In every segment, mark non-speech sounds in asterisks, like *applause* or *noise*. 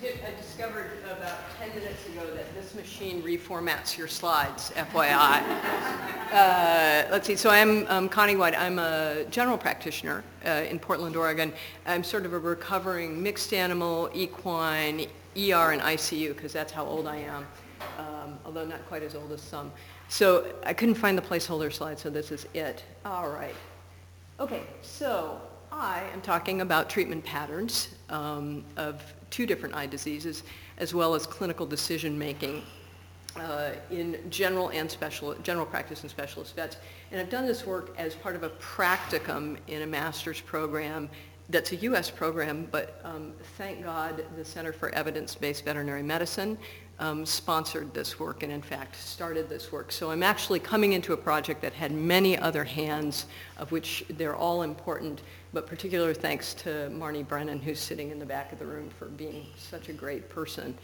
I, discovered about 10 minutes ago that this machine reformats your slides, FYI. uh, let's see, so I'm um, Connie White. I'm a general practitioner uh, in Portland, Oregon. I'm sort of a recovering mixed animal, equine, ER, and ICU, because that's how old I am, um, although not quite as old as some. So I couldn't find the placeholder slide, so this is it. All right. Okay, so I am talking about treatment patterns um, of two different eye diseases, as well as clinical decision making uh, in general and special, general practice and specialist vets. And I've done this work as part of a practicum in a master's program that's a U.S. program, but um, thank God the Center for Evidence-Based Veterinary Medicine um, sponsored this work and in fact started this work. So I'm actually coming into a project that had many other hands, of which they're all important, but particular thanks to Marnie Brennan, who's sitting in the back of the room for being such a great person.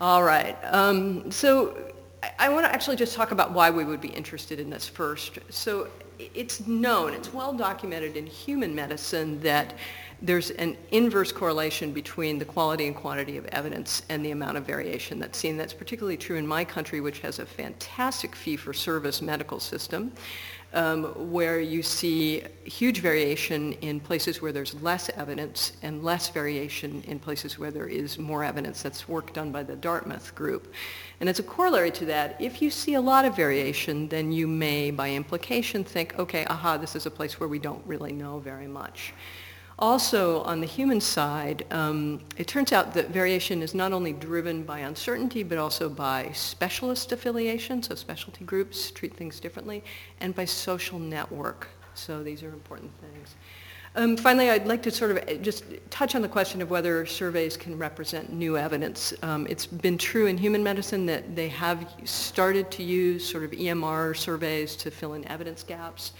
All right, um, so I, I want to actually just talk about why we would be interested in this first. So it's known, it's well documented in human medicine that there's an inverse correlation between the quality and quantity of evidence and the amount of variation that's seen. That's particularly true in my country, which has a fantastic fee-for-service medical system, um, where you see huge variation in places where there's less evidence and less variation in places where there is more evidence. That's work done by the Dartmouth group. And as a corollary to that, if you see a lot of variation, then you may, by implication, think, okay, aha, this is a place where we don't really know very much. Also, on the human side, um, it turns out that variation is not only driven by uncertainty, but also by specialist affiliation, so specialty groups treat things differently, and by social network. So these are important things. Um, finally, I'd like to sort of uh, just touch on the question of whether surveys can represent new evidence. Um, it's been true in human medicine that they have started to use sort of EMR surveys to fill in evidence gaps.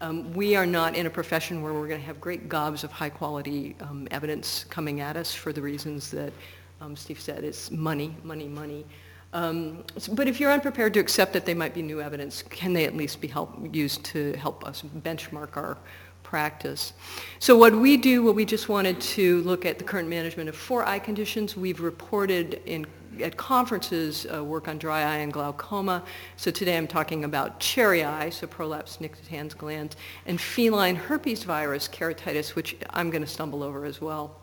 Um, we are not in a profession where we're going to have great gobs of high quality um, evidence coming at us for the reasons that um, Steve said. It's money, money, money. Um, so, but if you're unprepared to accept that they might be new evidence, can they at least be help, used to help us benchmark our practice. So what we do, well, we just wanted to look at the current management of four eye conditions. We've reported in at conferences uh, work on dry eye and glaucoma. So today I'm talking about cherry eye, so prolapsed Nictitans glands, and feline herpes virus keratitis, which I'm going to stumble over as well.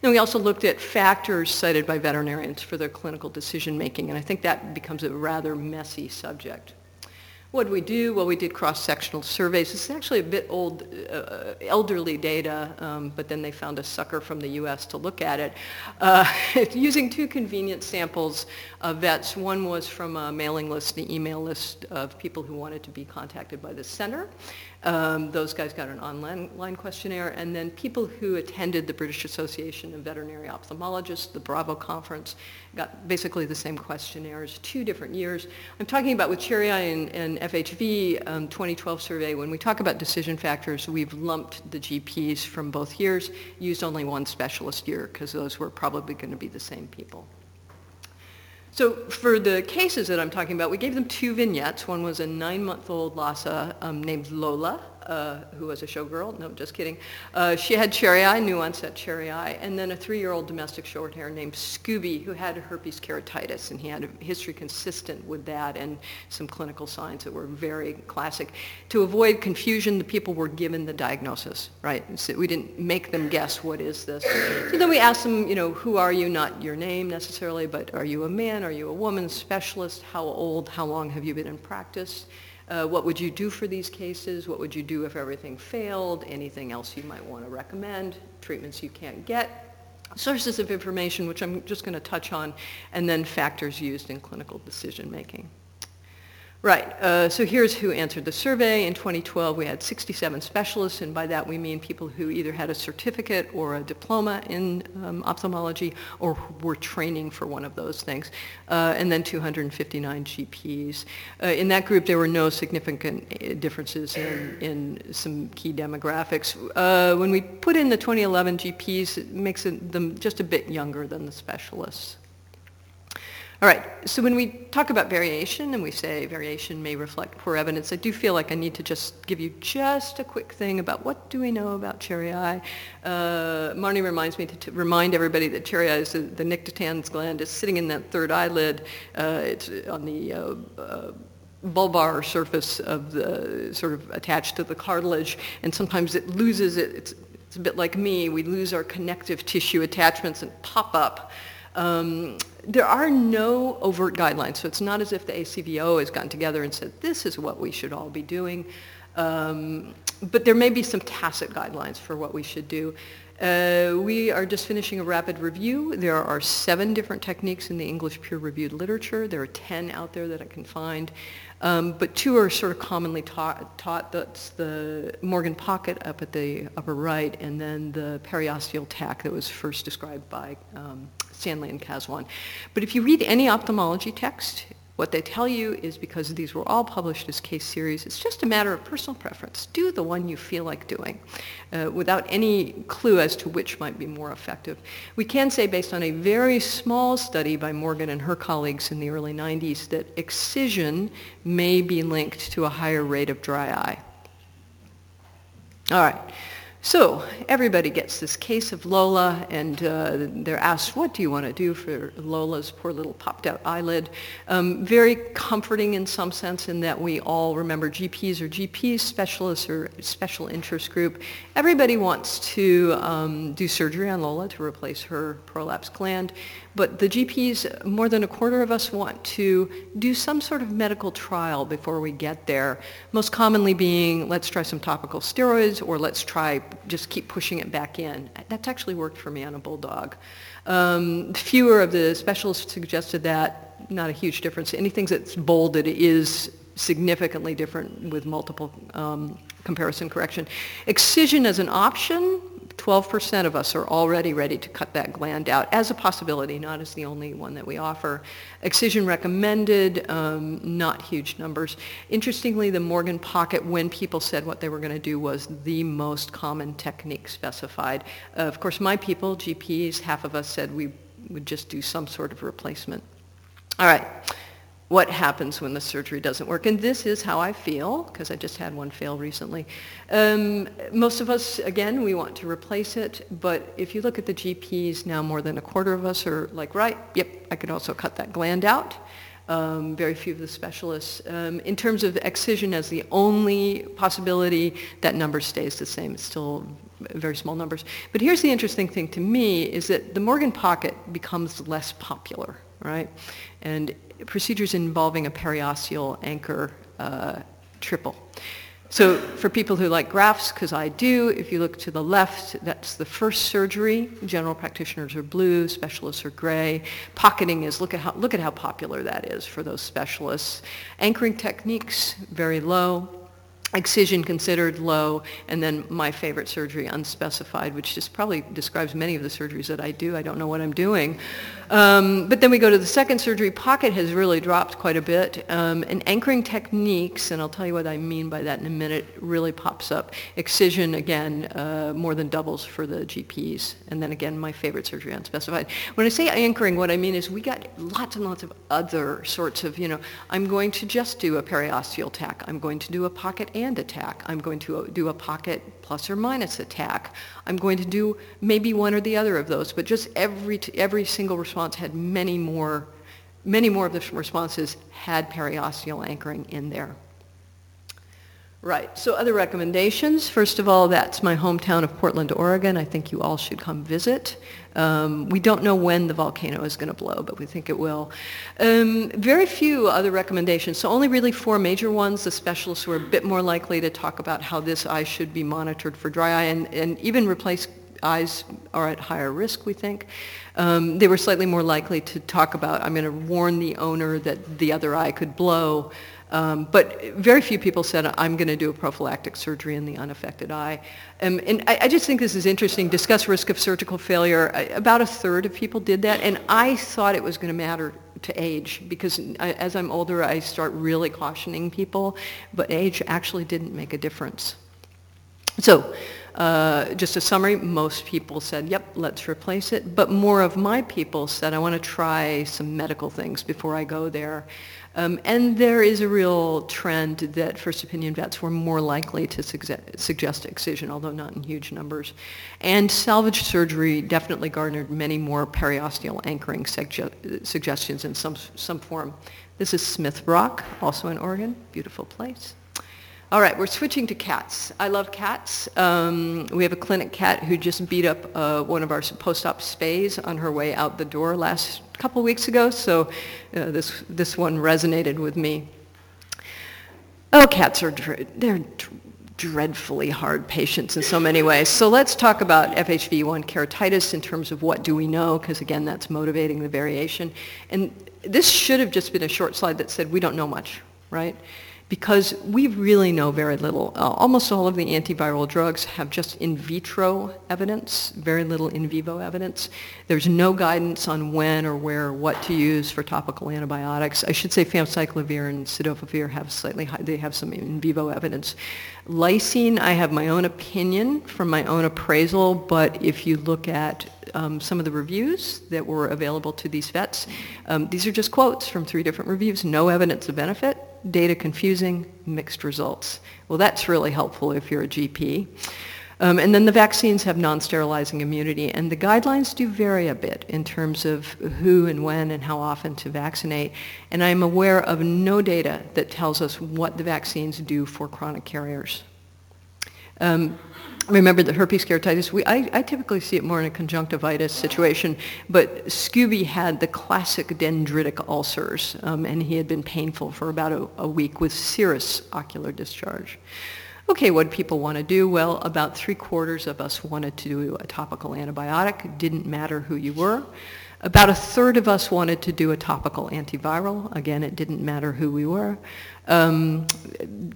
Then we also looked at factors cited by veterinarians for their clinical decision making, and I think that becomes a rather messy subject. What did we do? Well, we did cross-sectional surveys. This is actually a bit old, uh, elderly data, um, but then they found a sucker from the U.S. to look at it. Uh, *laughs* using two convenient samples of vets. One was from a mailing list, the email list of people who wanted to be contacted by the center. Um, those guys got an online questionnaire, and then people who attended the British Association of Veterinary Ophthalmologists, the Bravo conference, got basically the same questionnaires, two different years. I'm talking about with Cherry Eye and, and FHV um, 2012 survey, when we talk about decision factors, we've lumped the GPs from both years, used only one specialist year, because those were probably going to be the same people. So for the cases that I'm talking about, we gave them two vignettes. One was a nine-month-old Lhasa um, named Lola, uh, who was a showgirl. No, just kidding. Uh, she had cherry eye, new onset cherry eye, and then a three-year-old domestic short hair named Scooby, who had herpes keratitis, and he had a history consistent with that and some clinical signs that were very classic. To avoid confusion, the people were given the diagnosis, right? So we didn't make them guess what is this. So then we asked them, you know, who are you? Not your name necessarily, but are you a man? Are you a woman? Specialist? How old? How long have you been in practice? Uh, what would you do for these cases? What would you do if everything failed? Anything else you might want to recommend? Treatments you can't get? Sources of information, which I'm just going to touch on, and then factors used in clinical decision making. Right. Uh, so here's who answered the survey. In 2012, we had 67 specialists, and by that we mean people who either had a certificate or a diploma in um, ophthalmology or were training for one of those things, uh, and then 259 GPs. Uh, in that group, there were no significant uh, differences in, in some key demographics. Uh, when we put in the 2011 GPs, it makes them just a bit younger than the specialists. All right, so when we talk about variation and we say variation may reflect poor evidence, I do feel like I need to just give you just a quick thing about what do we know about cherry eye. Uh, Marnie reminds me to, to, remind everybody that cherry eye is the, the Nictitans gland is sitting in that third eyelid. Uh, it's on the uh, uh bulbar surface of the sort of attached to the cartilage, and sometimes it loses it. It's, it's a bit like me. We lose our connective tissue attachments and pop up. Um, there are no overt guidelines, so it's not as if the ACVO has gotten together and said, this is what we should all be doing. Um, but there may be some tacit guidelines for what we should do. Uh, we are just finishing a rapid review. There are seven different techniques in the English peer-reviewed literature. There are 10 out there that I can find. Um, but two are sort of commonly taught, taught. That's the Morgan pocket up at the upper right, and then the periosteal tack that was first described by um, Stanley and Kaswan. But if you read any ophthalmology text, what they tell you is because these were all published as case series, it's just a matter of personal preference. Do the one you feel like doing uh, without any clue as to which might be more effective. We can say based on a very small study by Morgan and her colleagues in the early 90s that excision may be linked to a higher rate of dry eye. All right. So everybody gets this case of Lola, and uh, they're asked, what do you want to do for Lola's poor little popped out eyelid? Um, very comforting in some sense in that we all remember GPs or GPs, specialists or special interest group. Everybody wants to um, do surgery on Lola to replace her prolapsed gland. But the GPs, more than a quarter of us want to do some sort of medical trial before we get there. Most commonly being, let's try some topical steroids or let's try just keep pushing it back in. That's actually worked for me on a bulldog. Um, fewer of the specialists suggested that, not a huge difference. Anything that's bolded is significantly different with multiple um, comparison correction. Excision as an option 12% of us are already ready to cut that gland out as a possibility, not as the only one that we offer. Excision recommended, um, not huge numbers. Interestingly, the Morgan pocket, when people said what they were going to do, was the most common technique specified. Uh, of course, my people, GPs, half of us said we would just do some sort of replacement. All right what happens when the surgery doesn't work. And this is how I feel, because I just had one fail recently. Um, most of us, again, we want to replace it, but if you look at the GPs, now more than a quarter of us are like, right, yep, I could also cut that gland out. Um, very few of the specialists. Um, in terms of excision as the only possibility, that number stays the same. It's still very small numbers. But here's the interesting thing to me is that the Morgan pocket becomes less popular, right? And procedures involving a periosteal anchor uh, triple. So for people who like grafts, because I do, if you look to the left, that's the first surgery. General practitioners are blue, specialists are gray. Pocketing is, look at how, look at how popular that is for those specialists. Anchoring techniques, very low excision considered low, and then my favorite surgery, unspecified, which just probably describes many of the surgeries that I do. I don't know what I'm doing. Um, but then we go to the second surgery. Pocket has really dropped quite a bit. Um, and anchoring techniques, and I'll tell you what I mean by that in a minute, really pops up. Excision, again, uh, more than doubles for the GPs. And then again, my favorite surgery, unspecified. When I say anchoring, what I mean is we got lots and lots of other sorts of, you know, I'm going to just do a periosteal tack. I'm going to do a pocket and attack. I'm going to do a pocket plus or minus attack. I'm going to do maybe one or the other of those, but just every, every single response had many more, many more of the responses had periosteal anchoring in there. Right, so other recommendations. First of all, that's my hometown of Portland, Oregon. I think you all should come visit. Um, we don't know when the volcano is going to blow, but we think it will. Um, very few other recommendations, so only really four major ones. The specialists were a bit more likely to talk about how this eye should be monitored for dry eye and, and even replace eyes are at higher risk, we think. Um, they were slightly more likely to talk about, I'm going to warn the owner that the other eye could blow. Um, but very few people said, I'm going to do a prophylactic surgery in the unaffected eye. Um, and I, I, just think this is interesting. Discuss risk of surgical failure. I, about a third of people did that. And I thought it was going to matter to age because I, as I'm older, I start really cautioning people. But age actually didn't make a difference. So Uh, just a summary, most people said, yep, let's replace it. But more of my people said, I want to try some medical things before I go there. Um, and there is a real trend that first opinion vets were more likely to suggest excision, although not in huge numbers. And salvage surgery definitely garnered many more periosteal anchoring suge- suggestions in some, some form. This is Smith Rock, also in Oregon, beautiful place. All right, we're switching to cats. I love cats. Um, we have a clinic cat who just beat up uh, one of our post-op spays on her way out the door last couple weeks ago, so uh, this, this one resonated with me. Oh, cats are, they're dreadfully hard patients in so many ways. So let's talk about FHV1 keratitis in terms of what do we know, because again, that's motivating the variation. And this should have just been a short slide that said we don't know much, right? Because we really know very little. Uh, almost all of the antiviral drugs have just in vitro evidence, very little in vivo evidence. There's no guidance on when or where or what to use for topical antibiotics. I should say famciclovir and cidofovir have slightly high, they have some in vivo evidence. Lysine, I have my own opinion from my own appraisal, but if you look at um, some of the reviews that were available to these vets, um, these are just quotes from three different reviews. No evidence of benefit, data confusing, mixed results. Well, that's really helpful if you're a GP. Um, and then the vaccines have non-sterilizing immunity, and the guidelines do vary a bit in terms of who and when and how often to vaccinate. And I'm aware of no data that tells us what the vaccines do for chronic carriers. Um, remember the herpes keratitis, we, I, I, typically see it more in a conjunctivitis situation, but Scooby had the classic dendritic ulcers, um, and he had been painful for about a, a week with serous ocular discharge. Okay, what do people want to do? Well, about three quarters of us wanted to do a topical antibiotic. Didn't matter who you were. About a third of us wanted to do a topical antiviral. Again, it didn't matter who we were. Um,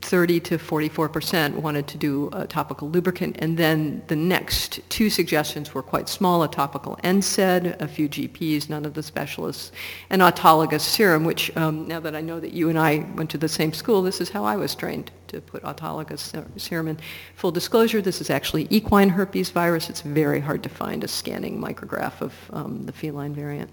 30 to 44 percent wanted to do a topical lubricant, and then the next two suggestions were quite small, a topical NSAID, a few GPs, none of the specialists, an autologous serum, which um, now that I know that you and I went to the same school, this is how I was trained to put autologous serum in. Full disclosure, this is actually equine herpes virus. It's very hard to find a scanning micrograph of um, the feline variant.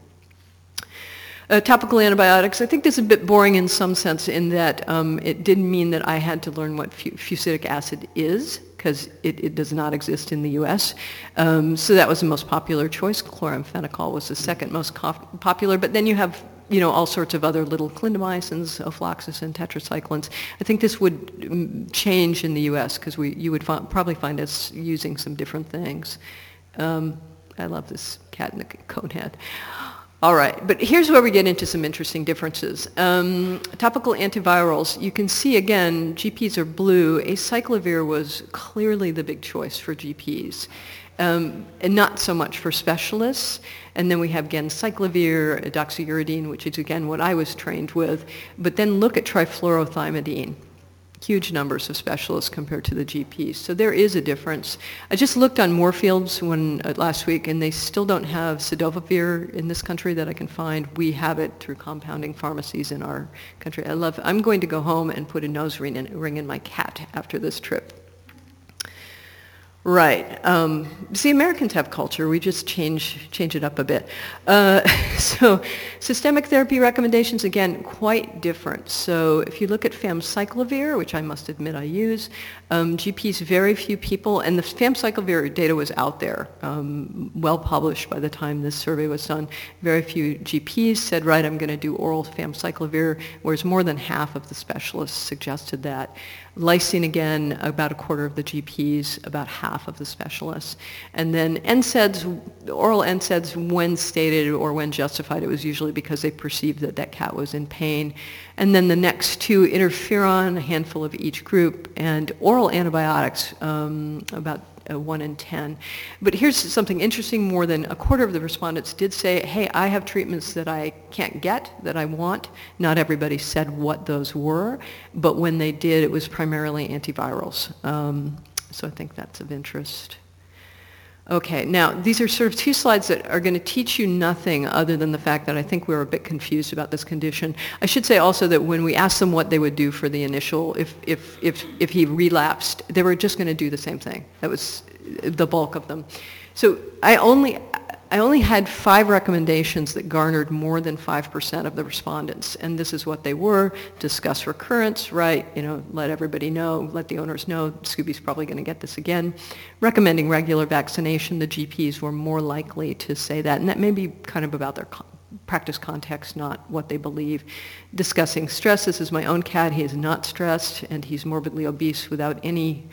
Uh, topical antibiotics, I think this is a bit boring in some sense in that um, it didn't mean that I had to learn what fusidic acid is because it, it, does not exist in the US. Um, so that was the most popular choice. Chloramphenicol was the second most popular, but then you have you know, all sorts of other little clindamycins, ofloxacin, tetracyclines. I think this would mm, change in the US because you would probably find us using some different things. Um, I love this cat in the cone head. All right, but here's where we get into some interesting differences. Um, topical antivirals, you can see again, GPs are blue. Acyclovir was clearly the big choice for GPs, um, and not so much for specialists. And then we have ganciclovir, idoxuridine, which is again what I was trained with. But then look at trifluorothymidine huge numbers of specialists compared to the GPs. So there is a difference. I just looked on Moorfields when, uh, last week, and they still don't have cidofovir in this country that I can find. We have it through compounding pharmacies in our country. I love. I'm going to go home and put a nose ring in, ring in my cat after this trip. Right. Um, see, Americans have culture. We just change change it up a bit. Uh, *laughs* so, systemic therapy recommendations again quite different. So, if you look at famciclovir, which I must admit I use, um, GPs very few people, and the famciclovir data was out there, um, well published by the time this survey was done. Very few GPs said, right, I'm going to do oral famciclovir, whereas more than half of the specialists suggested that. Lysine again, about a quarter of the GPs, about half of the specialists. And then NSAIDs, oral NSAIDs, when stated or when justified, it was usually because they perceived that that cat was in pain. And then the next two, interferon, a handful of each group, and oral antibiotics, um, about uh, 1 in 10. But here's something interesting. More than a quarter of the respondents did say, hey, I have treatments that I can't get, that I want. Not everybody said what those were, but when they did, it was primarily antivirals. Um, so I think that's of interest. Okay, now these are sort of two slides that are going to teach you nothing other than the fact that I think we were a bit confused about this condition. I should say also that when we asked them what they would do for the initial, if, if, if, if he relapsed, they were just going to do the same thing. That was the bulk of them. So I only, I only had five recommendations that garnered more than 5% of the respondents, and this is what they were. Discuss recurrence, right, you know, let everybody know, let the owners know Scooby's probably going to get this again. Recommending regular vaccination, the GPs were more likely to say that, and that may be kind of about their practice context, not what they believe. Discussing stress, this is my own cat, he is not stressed, and he's morbidly obese without any,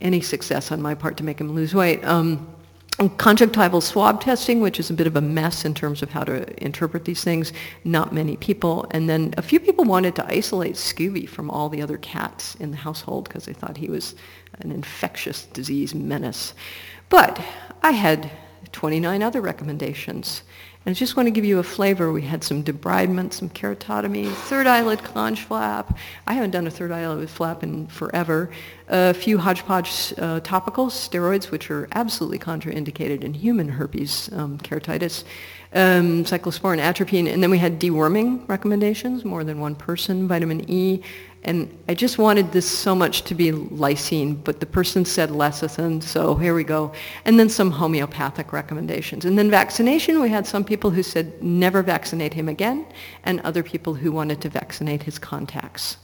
any success on my part to make him lose weight. Um, conjunctival swab testing, which is a bit of a mess in terms of how to interpret these things, not many people. And then a few people wanted to isolate Scooby from all the other cats in the household because they thought he was an infectious disease menace. But I had 29 other recommendations. And I just want to give you a flavor. We had some debridement, some keratotomy, third eyelid conj flap. I haven't done a third eyelid flap in forever. A few hodgepodge uh, topicals, steroids, which are absolutely contraindicated in human herpes um, keratitis, um, cyclosporin, atropine, and then we had deworming recommendations, more than one person, vitamin E, and I just wanted this so much to be lysine, but the person said lecithin, so here we go. And then some homeopathic recommendations. And then vaccination, we had some people who said never vaccinate him again, and other people who wanted to vaccinate his contacts.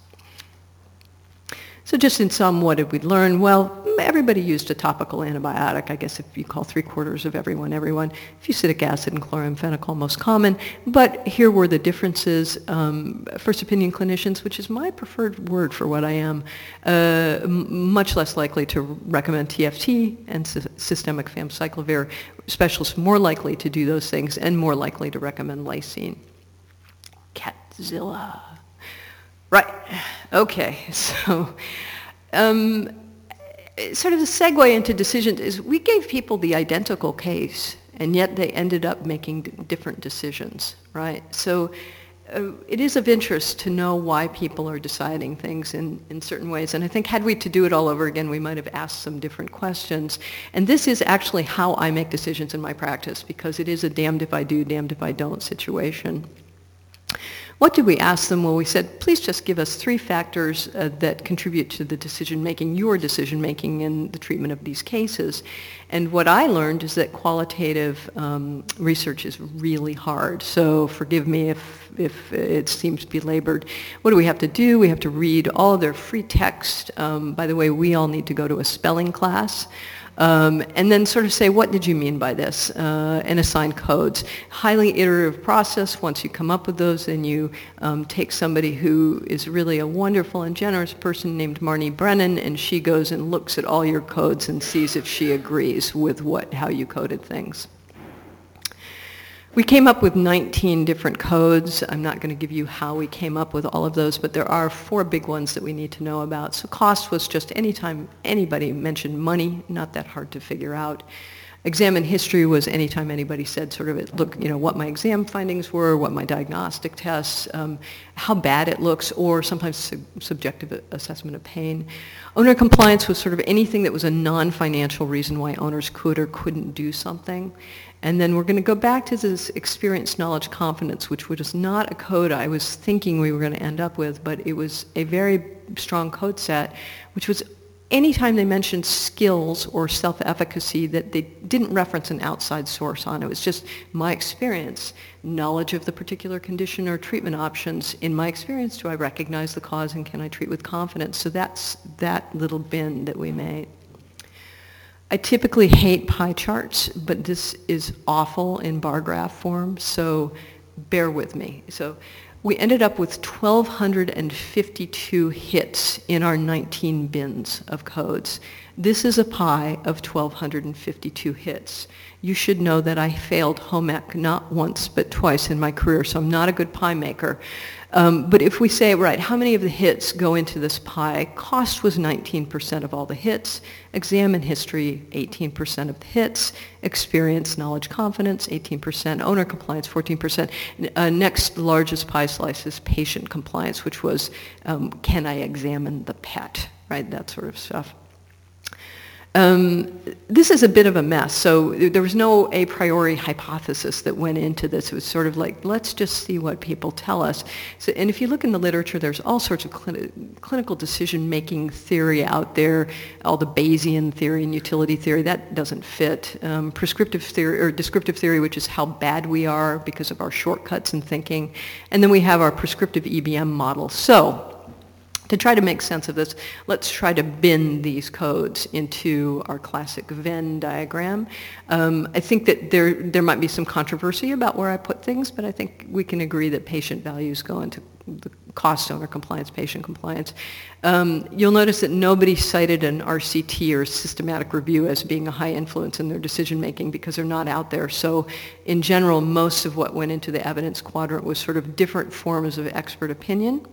So just in sum, what did we learn? Well, everybody used a topical antibiotic. I guess if you call three quarters of everyone, everyone. Fusidic acid and chloramphenicol most common. But here were the differences. Um, first opinion clinicians, which is my preferred word for what I am, uh, much less likely to recommend TFT and sy- systemic famciclovir. Specialists more likely to do those things and more likely to recommend lysine. Catzilla. Right. Okay. *laughs* So, um, sort of the segue into decisions is we gave people the identical case, and yet they ended up making different decisions. Right. So. Uh, it is of interest to know why people are deciding things in, in certain ways. And I think had we to do it all over again, we might have asked some different questions. And this is actually how I make decisions in my practice because it is a damned if I do, damned if I don't situation. What did we ask them? Well, we said, please just give us three factors uh, that contribute to the decision making, your decision making in the treatment of these cases. And what I learned is that qualitative um, research is really hard. So forgive me if, if it seems to be labored. What do we have to do? We have to read all of their free text. Um, by the way, we all need to go to a spelling class. Um, and then sort of say, what did you mean by this? Uh, and assign codes. Highly iterative process. Once you come up with those, then you um, take somebody who is really a wonderful and generous person named Marnie Brennan, and she goes and looks at all your codes and sees if she agrees with what, how you coded things. We came up with 19 different codes. I'm not going to give you how we came up with all of those, but there are four big ones that we need to know about. So cost was just anytime anybody mentioned money, not that hard to figure out. Exam and history was anytime anybody said sort of, look, you know, what my exam findings were, what my diagnostic tests, um, how bad it looks, or sometimes sub- subjective assessment of pain. Owner compliance was sort of anything that was a non-financial reason why owners could or couldn't do something. And then we're going to go back to this experience, knowledge, confidence, which was not a code I was thinking we were going to end up with, but it was a very strong code set, which was anytime they mentioned skills or self-efficacy that they didn't reference an outside source on. It was just my experience, knowledge of the particular condition or treatment options. In my experience, do I recognize the cause and can I treat with confidence? So that's that little bin that we made. I typically hate pie charts, but this is awful in bar graph form, so bear with me. So we ended up with 1,252 hits in our 19 bins of codes. This is a pie of 1,252 hits. You should know that I failed home ec not once but twice in my career, so I'm not a good pie maker. Um, but if we say, right, how many of the hits go into this pie? Cost was 19% of all the hits. Exam and history, 18% of the hits. Experience, knowledge, confidence, 18%. Owner compliance, 14%. Uh, next largest pie slice is patient compliance, which was, um, can I examine the pet, right? That sort of stuff. Um, this is a bit of a mess. So there was no a priori hypothesis that went into this. It was sort of like, let's just see what people tell us. So, and if you look in the literature, there's all sorts of clinical decision-making theory out there, all the Bayesian theory and utility theory. That doesn't fit. Um, prescriptive theory or descriptive theory, which is how bad we are because of our shortcuts in thinking. And then we have our prescriptive EBM model. So to try to make sense of this, let's try to bin these codes into our classic Venn diagram. Um, I think that there, there might be some controversy about where I put things, but I think we can agree that patient values go into the cost owner compliance, patient compliance. Um, you'll notice that nobody cited an RCT or systematic review as being a high influence in their decision making because they're not out there. So in general, most of what went into the evidence quadrant was sort of different forms of expert opinion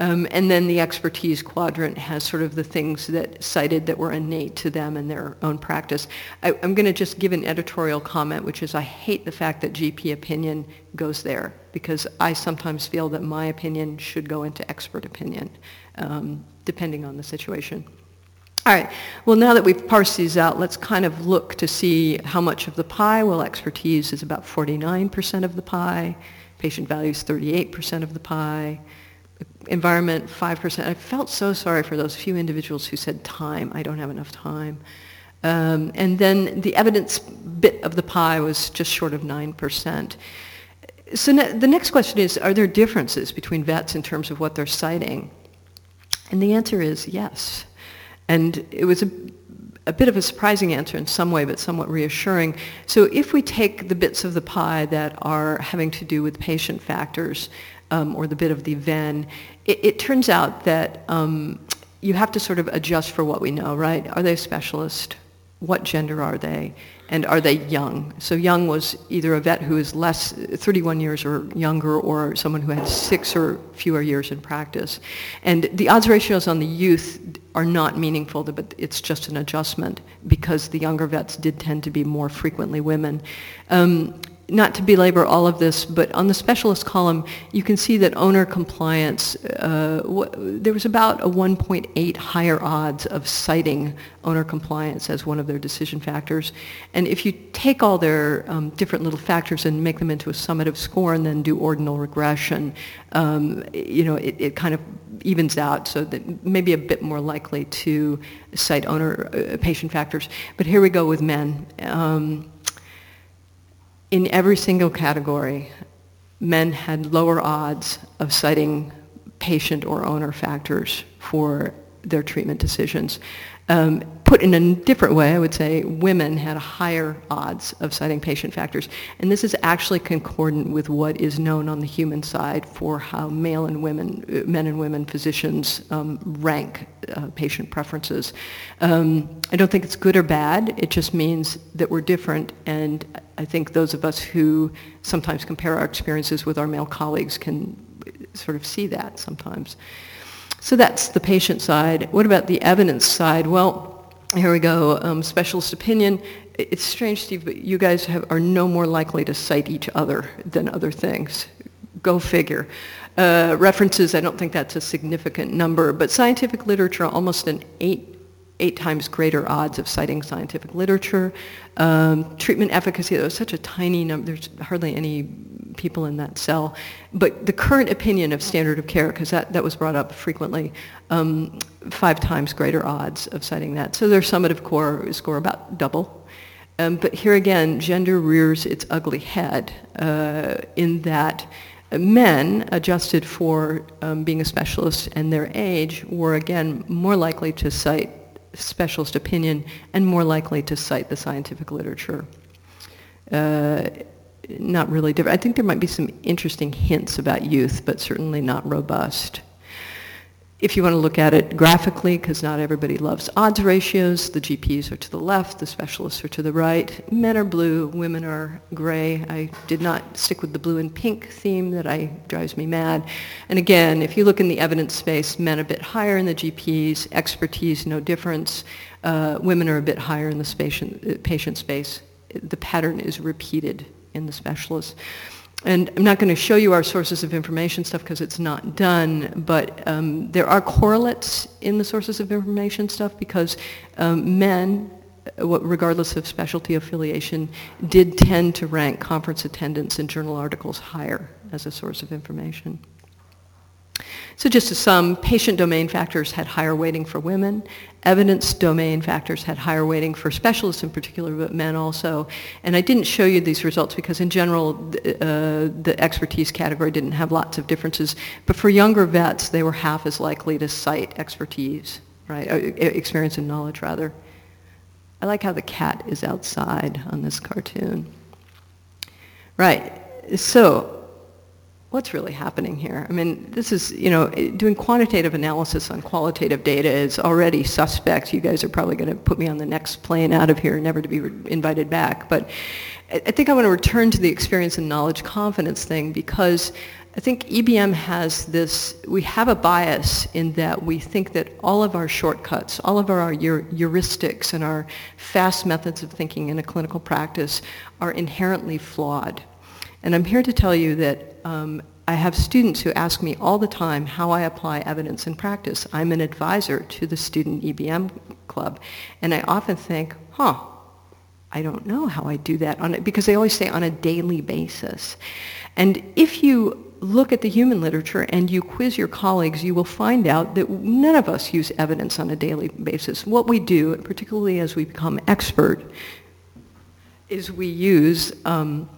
um, and then the expertise quadrant has sort of the things that cited that were innate to them in their own practice. I, am going to just give an editorial comment, which is I hate the fact that GP opinion goes there because I sometimes feel that my opinion should go into expert opinion, um, depending on the situation. All right, well now that we've parsed these out, let's kind of look to see how much of the pie. Well, expertise is about 49% of the pie. Patient value is 38% of the pie environment, 5%. I felt so sorry for those few individuals who said time. I don't have enough time. Um, and then the evidence bit of the pie was just short of 9%. So ne- the next question is, are there differences between vets in terms of what they're citing? And the answer is yes. And it was a, a bit of a surprising answer in some way, but somewhat reassuring. So if we take the bits of the pie that are having to do with patient factors, um, or the bit of the Venn, it, it turns out that um, you have to sort of adjust for what we know, right? Are they a specialist? What gender are they? And are they young? So young was either a vet who is less, 31 years or younger, or someone who had six or fewer years in practice. And the odds ratios on the youth are not meaningful, but it's just an adjustment because the younger vets did tend to be more frequently women. Um, not to belabor all of this, but on the specialist column, you can see that owner compliance, uh, there was about a 1.8 higher odds of citing owner compliance as one of their decision factors. And if you take all their um, different little factors and make them into a summative score and then do ordinal regression, um, you know, it, it, kind of evens out so that maybe a bit more likely to cite owner uh, patient factors. But here we go with men. Um, in every single category, men had lower odds of citing patient or owner factors for their treatment decisions. Um, put in a different way, I would say women had higher odds of citing patient factors. And this is actually concordant with what is known on the human side for how male and women, uh, men and women physicians um, rank uh, patient preferences. Um, I don't think it's good or bad. It just means that we're different. And I think those of us who sometimes compare our experiences with our male colleagues can sort of see that sometimes. So that's the patient side. What about the evidence side? Well, here we go. Um, specialist opinion. It's strange, Steve, but you guys have, are no more likely to cite each other than other things. Go figure. Uh, references, I don't think that's a significant number, but scientific literature, almost an eight eight times greater odds of citing scientific literature. Um, treatment efficacy, that was such a tiny number, there's hardly any people in that cell. But the current opinion of standard of care, because that, that was brought up frequently, um, five times greater odds of citing that. So their summative core score about double. Um, but here again, gender rears its ugly head uh, in that men adjusted for um, being a specialist and their age were again more likely to cite specialist opinion and more likely to cite the scientific literature. Uh, not really different. I think there might be some interesting hints about youth, but certainly not robust. If you want to look at it graphically, because not everybody loves odds ratios, the GPs are to the left, the specialists are to the right. Men are blue, women are gray. I did not stick with the blue and pink theme that I drives me mad. And again, if you look in the evidence space, men a bit higher in the GPs, expertise no difference. Uh, women are a bit higher in the patient, uh, patient space. The pattern is repeated in the specialists. And I'm not going to show you our sources of information stuff because it's not done, but um, there are correlates in the sources of information stuff because um, men, uh, regardless of specialty affiliation, did tend to rank conference attendance and journal articles higher as a source of information. So just to sum, patient domain factors had higher weighting for women. Evidence domain factors had higher weighting for specialists in particular, but men also. And I didn't show you these results because in general, uh, the expertise category didn't have lots of differences. But for younger vets, they were half as likely to cite expertise, right? Uh, experience and knowledge, rather. I like how the cat is outside on this cartoon. Right. So what's really happening here? I mean, this is, you know, doing quantitative analysis on qualitative data is already suspect. You guys are probably going to put me on the next plane out of here, never to be invited back. But I think I want to return to the experience and knowledge confidence thing because I think EBM has this, we have a bias in that we think that all of our shortcuts, all of our heuristics and our fast methods of thinking in a clinical practice are inherently flawed. And I'm here to tell you that um, I have students who ask me all the time how I apply evidence in practice. I'm an advisor to the Student EBM Club, and I often think, huh, I don't know how I do that on it, because they always say on a daily basis. And if you look at the human literature and you quiz your colleagues, you will find out that none of us use evidence on a daily basis. What we do, particularly as we become expert, is we use um,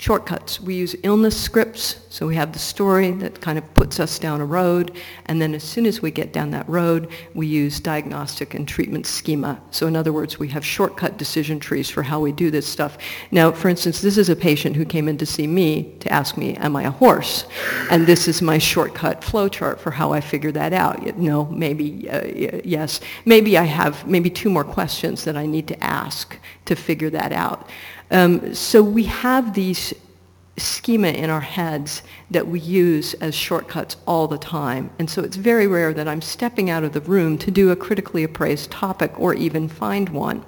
shortcuts. We use illness scripts, so we have the story that kind of puts us down a road, and then as soon as we get down that road, we use diagnostic and treatment schema. So in other words, we have shortcut decision trees for how we do this stuff. Now, for instance, this is a patient who came in to see me to ask me, am I a horse? And this is my shortcut flowchart for how I figure that out. No, maybe uh, yes. Maybe I have maybe two more questions that I need to ask to figure that out. Um, so we have these schema in our heads that we use as shortcuts all the time. And so it's very rare that I'm stepping out of the room to do a critically appraised topic or even find one.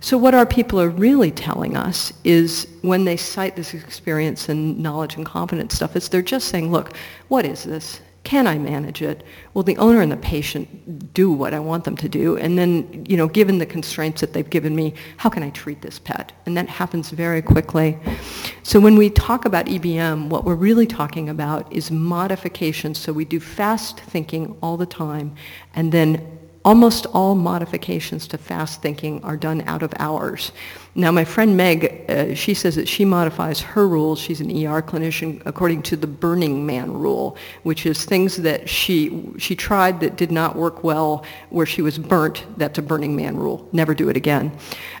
So what our people are really telling us is when they cite this experience and knowledge and confidence stuff is they're just saying, look, what is this? Can I manage it? Will the owner and the patient do what I want them to do? And then, you know, given the constraints that they've given me, how can I treat this pet? And that happens very quickly. So when we talk about EBM, what we're really talking about is modifications. So we do fast thinking all the time, and then almost all modifications to fast thinking are done out of hours. Now, my friend Meg, uh, she says that she modifies her rules. She's an ER clinician according to the Burning Man rule, which is things that she she tried that did not work well, where she was burnt. That's a Burning Man rule. Never do it again.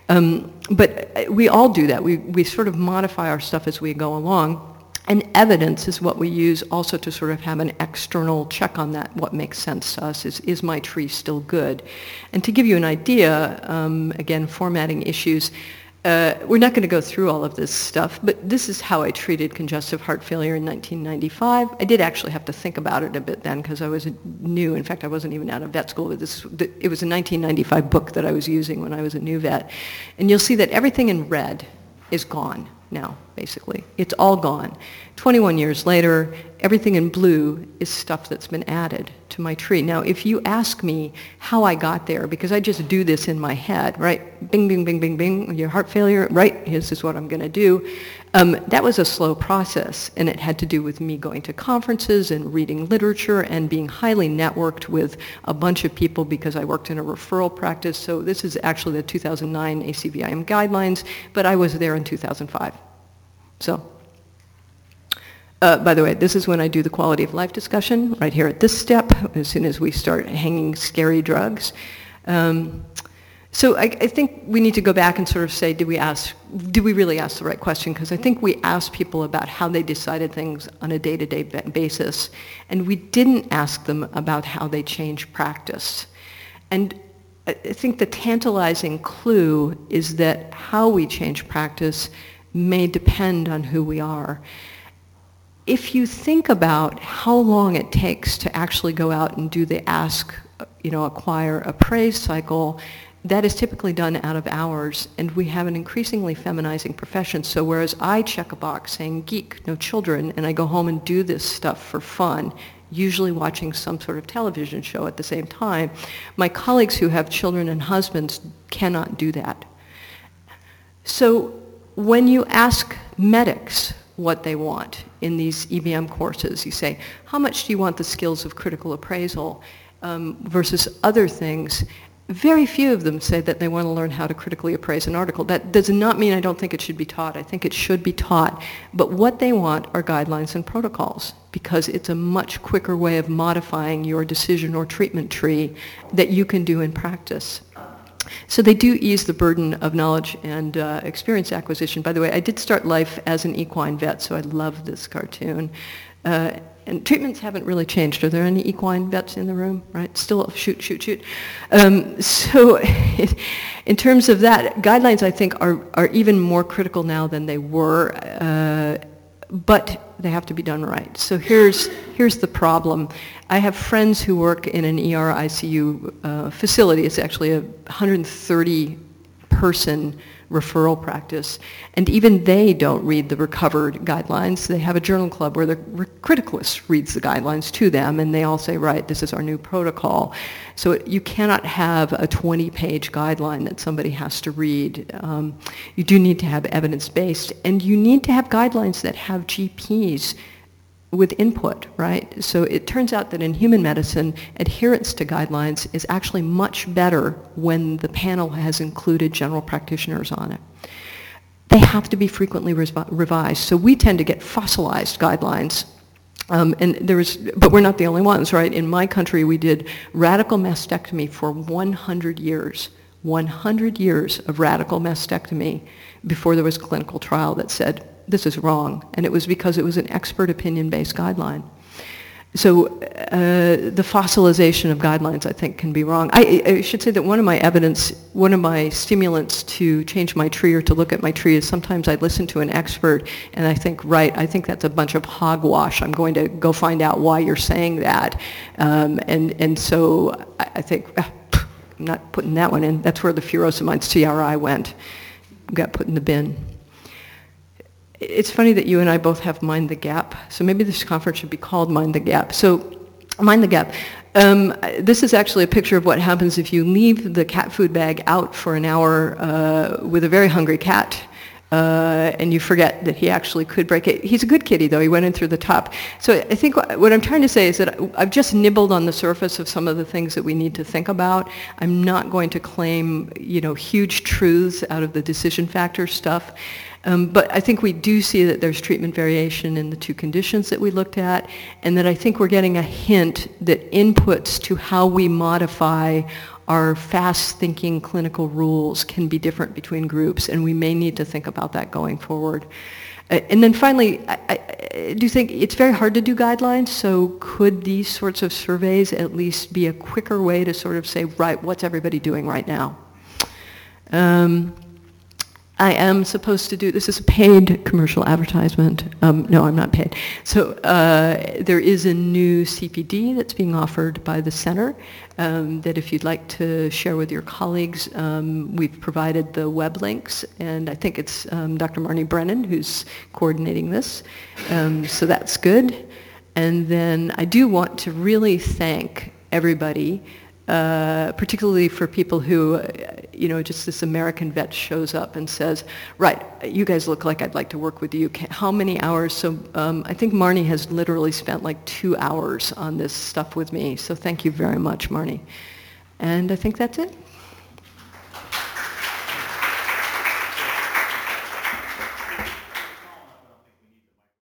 Um, but we all do that. We we sort of modify our stuff as we go along. And evidence is what we use also to sort of have an external check on that, what makes sense to us. Is, is my tree still good? And to give you an idea, um, again, formatting issues, uh, we're not going to go through all of this stuff, but this is how I treated congestive heart failure in 1995. I did actually have to think about it a bit then because I was new. In fact, I wasn't even out of vet school. But this, it was a 1995 book that I was using when I was a new vet. And you'll see that everything in red is gone now, basically. It's all gone. 21 years later, everything in blue is stuff that's been added to my tree. Now, if you ask me how I got there, because I just do this in my head, right? Bing, bing, bing, bing, bing, your heart failure, right? This is what I'm going to do. Um, that was a slow process, and it had to do with me going to conferences and reading literature and being highly networked with a bunch of people because I worked in a referral practice. So this is actually the 2009 ACVIM guidelines, but I was there in 2005. So uh, by the way, this is when I do the quality of life discussion, right here at this step, as soon as we start hanging scary drugs. Um, so I, I, think we need to go back and sort of say, did we ask, did we really ask the right question? Because I think we asked people about how they decided things on a day-to-day basis, and we didn't ask them about how they change practice. And I think the tantalizing clue is that how we change practice may depend on who we are if you think about how long it takes to actually go out and do the ask, you know, acquire, appraise cycle, that is typically done out of hours, and we have an increasingly feminizing profession. So whereas I check a box saying geek, no children, and I go home and do this stuff for fun, usually watching some sort of television show at the same time, my colleagues who have children and husbands cannot do that. So when you ask medics what they want in these EBM courses, you say, how much do you want the skills of critical appraisal um, versus other things? Very few of them say that they want to learn how to critically appraise an article. That does not mean I don't think it should be taught. I think it should be taught. But what they want are guidelines and protocols because it's a much quicker way of modifying your decision or treatment tree that you can do in practice. So they do ease the burden of knowledge and uh, experience acquisition. By the way, I did start life as an equine vet, so I love this cartoon. Uh, and treatments haven't really changed. Are there any equine vets in the room? Right? Still shoot, shoot, shoot. Um, so *laughs* in terms of that, guidelines I think are, are even more critical now than they were. Uh, but they have to be done right. So here's, here's the problem. I have friends who work in an ER ICU uh, facility. It's actually a 130 person referral practice. And even they don't read the recovered guidelines. They have a journal club where the criticalist reads the guidelines to them and they all say, right, this is our new protocol. So you cannot have a 20-page guideline that somebody has to read. Um, you do need to have evidence-based and you need to have guidelines that have GPs with input, right? So it turns out that in human medicine, adherence to guidelines is actually much better when the panel has included general practitioners on it. They have to be frequently revised. So we tend to get fossilized guidelines. Um, and there is, but we're not the only ones, right? In my country, we did radical mastectomy for 100 years. 100 years of radical mastectomy before there was a clinical trial that said this is wrong. And it was because it was an expert opinion-based guideline. So uh, the fossilization of guidelines, I think, can be wrong. I, I, should say that one of my evidence, one of my stimulants to change my tree or to look at my tree is sometimes I listen to an expert and I think, right, I think that's a bunch of hogwash. I'm going to go find out why you're saying that. Um, and, and so I, I think, uh, I'm not putting that one in. That's where the furosemide CRI went. Got put in the bin. It's funny that you and I both have Mind the Gap, so maybe this conference should be called Mind the Gap. So, Mind the Gap. Um, this is actually a picture of what happens if you leave the cat food bag out for an hour uh, with a very hungry cat. Uh, and you forget that he actually could break it. He's a good kitty, though. He went in through the top. So I think what I'm trying to say is that I've just nibbled on the surface of some of the things that we need to think about. I'm not going to claim, you know, huge truths out of the decision factor stuff. Um, but I think we do see that there's treatment variation in the two conditions that we looked at, and that I think we're getting a hint that inputs to how we modify our fast-thinking clinical rules can be different between groups, and we may need to think about that going forward. Uh, and then finally, I, I, do think it's very hard to do guidelines, so could these sorts of surveys at least be a quicker way to sort of say, right, what's everybody doing right now? Um, I am supposed to do, this is a paid commercial advertisement. Um, no, I'm not paid. So uh, there is a new CPD that's being offered by the center um, that if you'd like to share with your colleagues, um, we've provided the web links and I think it's um, Dr. Marnie Brennan who's coordinating this. Um, so that's good. And then I do want to really thank everybody uh, particularly for people who, you know, just this American vet shows up and says, right, you guys look like I'd like to work with you. How many hours? So um, I think Marnie has literally spent like two hours on this stuff with me. So thank you very much, Marnie. And I think that's it.